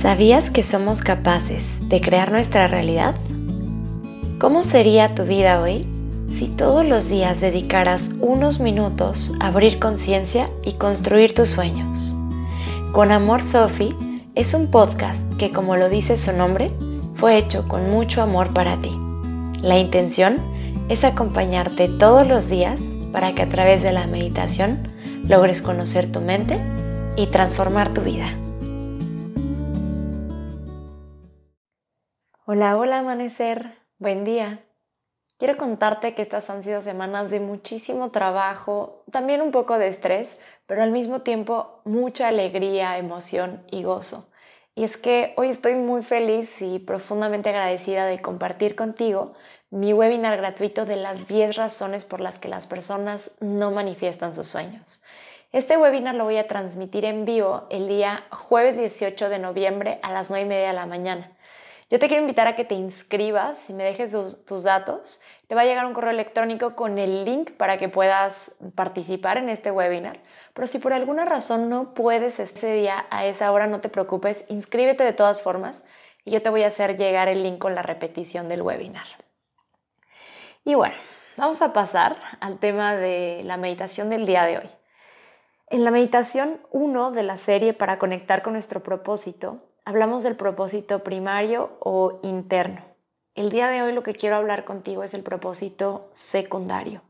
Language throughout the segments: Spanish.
¿Sabías que somos capaces de crear nuestra realidad? ¿Cómo sería tu vida hoy si todos los días dedicaras unos minutos a abrir conciencia y construir tus sueños? Con Amor Sophie es un podcast que, como lo dice su nombre, fue hecho con mucho amor para ti. La intención es acompañarte todos los días para que a través de la meditación logres conocer tu mente y transformar tu vida. Hola, hola amanecer, buen día. Quiero contarte que estas han sido semanas de muchísimo trabajo, también un poco de estrés, pero al mismo tiempo mucha alegría, emoción y gozo. Y es que hoy estoy muy feliz y profundamente agradecida de compartir contigo mi webinar gratuito de las 10 razones por las que las personas no manifiestan sus sueños. Este webinar lo voy a transmitir en vivo el día jueves 18 de noviembre a las 9 y media de la mañana. Yo te quiero invitar a que te inscribas y me dejes tus, datos. Te va a llegar un correo electrónico con el link para que puedas participar en este webinar. Pero si por alguna razón no puedes ese día a esa hora, no te preocupes, inscríbete de todas formas y yo te voy a hacer llegar el link con la repetición del webinar. Y bueno, vamos a pasar al tema de la meditación del día de hoy. En la meditación 1 de la serie para conectar con nuestro propósito, hablamos del propósito primario o interno. El día de hoy lo que quiero hablar contigo es el propósito secundario.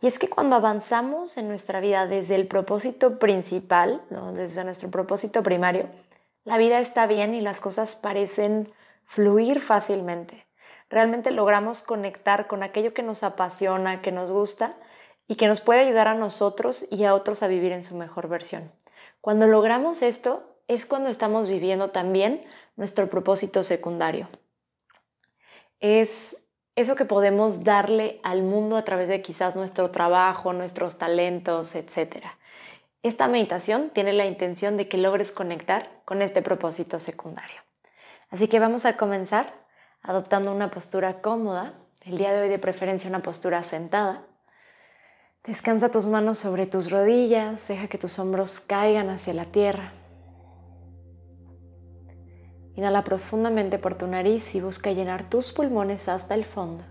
Y es que cuando avanzamos en nuestra vida desde el propósito principal, desde nuestro propósito primario, la vida está bien y las cosas parecen fluir fácilmente. Realmente logramos conectar con aquello que nos apasiona, que nos gusta y que nos puede ayudar a nosotros y a otros a vivir en su mejor versión. Cuando logramos esto, es cuando estamos viviendo también nuestro propósito secundario. Es eso que podemos darle al mundo a través de quizás nuestro trabajo, nuestros talentos, etc. Esta meditación tiene la intención de que logres conectar con este propósito secundario. Así que vamos a comenzar adoptando una postura cómoda, el día de hoy de preferencia una postura sentada. Descansa tus manos sobre tus rodillas, deja que tus hombros caigan hacia la tierra. Inhala profundamente por tu nariz y busca llenar tus pulmones hasta el fondo.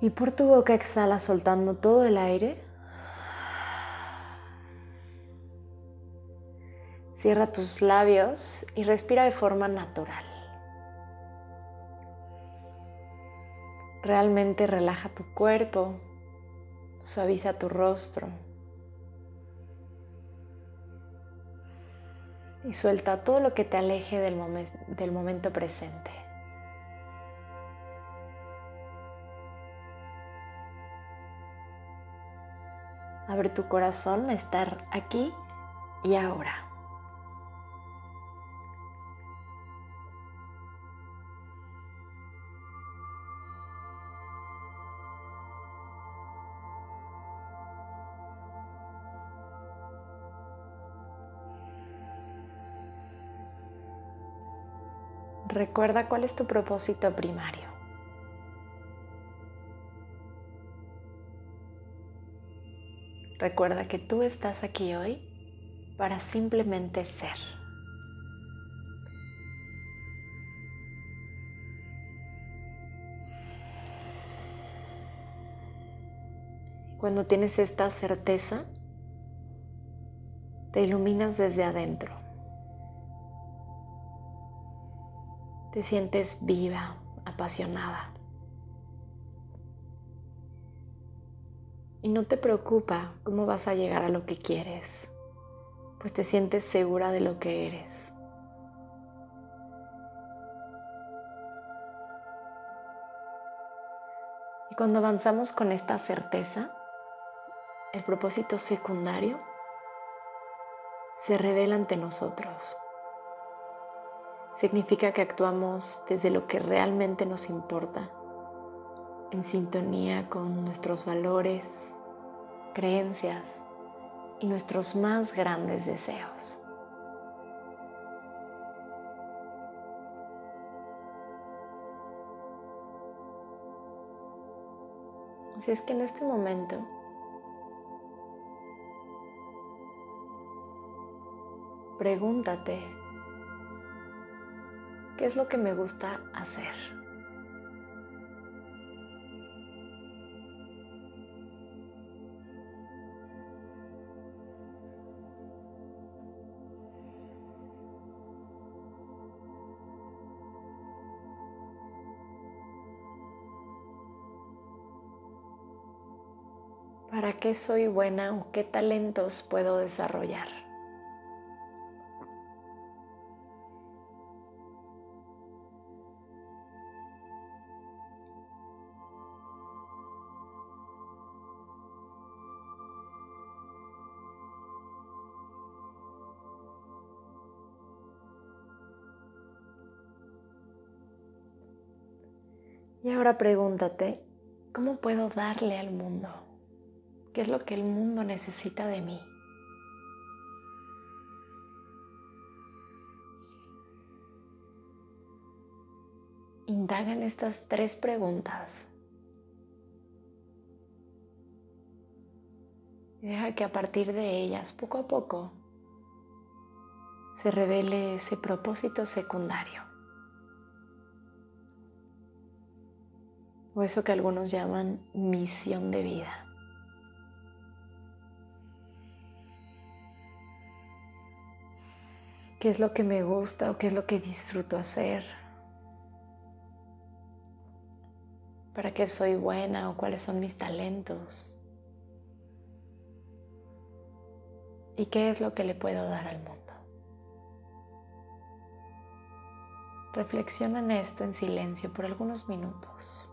Y por tu boca exhala soltando todo el aire. Cierra tus labios y respira de forma natural. Realmente relaja tu cuerpo, suaviza tu rostro. Y suelta todo lo que te aleje del, momento presente. Abre tu corazón a estar aquí y ahora. Recuerda cuál es tu propósito primario. Recuerda que tú estás aquí hoy para simplemente ser. Cuando tienes esta certeza, te iluminas desde adentro. Te sientes viva, apasionada. Y no te preocupa cómo vas a llegar a lo que quieres, pues te sientes segura de lo que eres. Y cuando avanzamos con esta certeza, el propósito secundario se revela ante nosotros significa que actuamos desde lo que realmente nos importa, en sintonía con nuestros valores, creencias y nuestros más grandes deseos. Así es que en este momento pregúntate, ¿qué es lo que me gusta hacer? ¿Para qué soy buena o qué talentos puedo desarrollar? Y ahora pregúntate, ¿cómo puedo darle al mundo? ¿Qué es lo que el mundo necesita de mí? Indaga en estas tres preguntas. Y deja que a partir de ellas, poco a poco, se revele ese propósito secundario. O eso que algunos llaman misión de vida. qué es lo que me gusta o qué es lo que disfruto hacer, para qué soy buena o cuáles son mis talentos y qué es lo que le puedo dar al mundo. Reflexiona en esto en silencio por algunos minutos.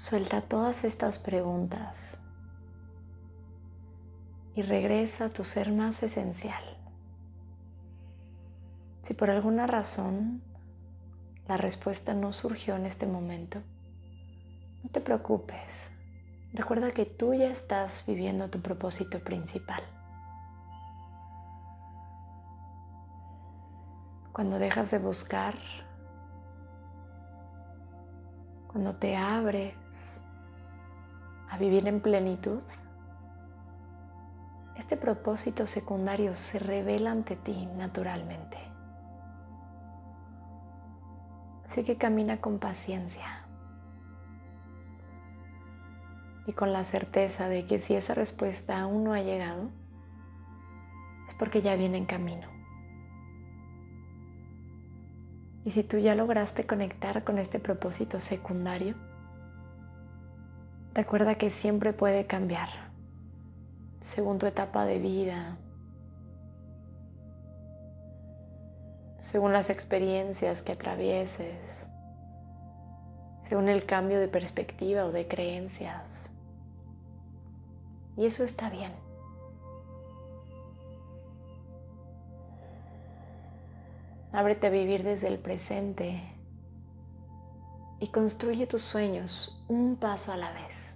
Suelta todas estas preguntas y regresa a tu ser más esencial. Si por alguna razón la respuesta no surgió en este momento, no te preocupes. Recuerda que tú ya estás viviendo tu propósito principal. Cuando dejas de buscar cuando te abres a vivir en plenitud, este propósito secundario se revela ante ti naturalmente. Así que camina con paciencia y con la certeza de que si esa respuesta aún no ha llegado, es porque ya viene en camino. Y si tú ya lograste conectar con este propósito secundario, recuerda que siempre puede cambiar según tu etapa de vida, según las experiencias que atravieses, según el cambio de perspectiva o de creencias. Y eso está bien. Ábrete a vivir desde el presente y construye tus sueños un paso a la vez,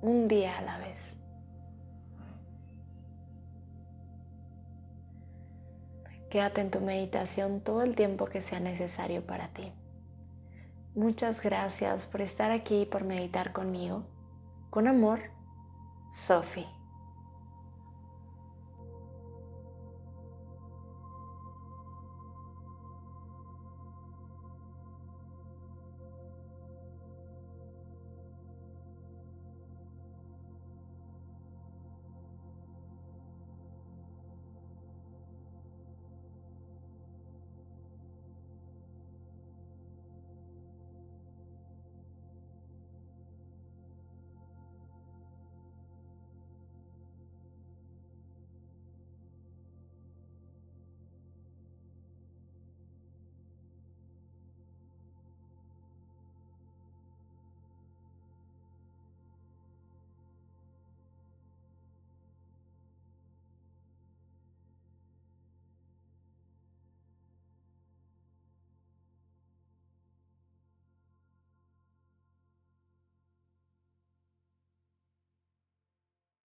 un día a la vez. Quédate en tu meditación todo el tiempo que sea necesario para ti. Muchas gracias por estar aquí y por meditar conmigo. Con amor, Sophie.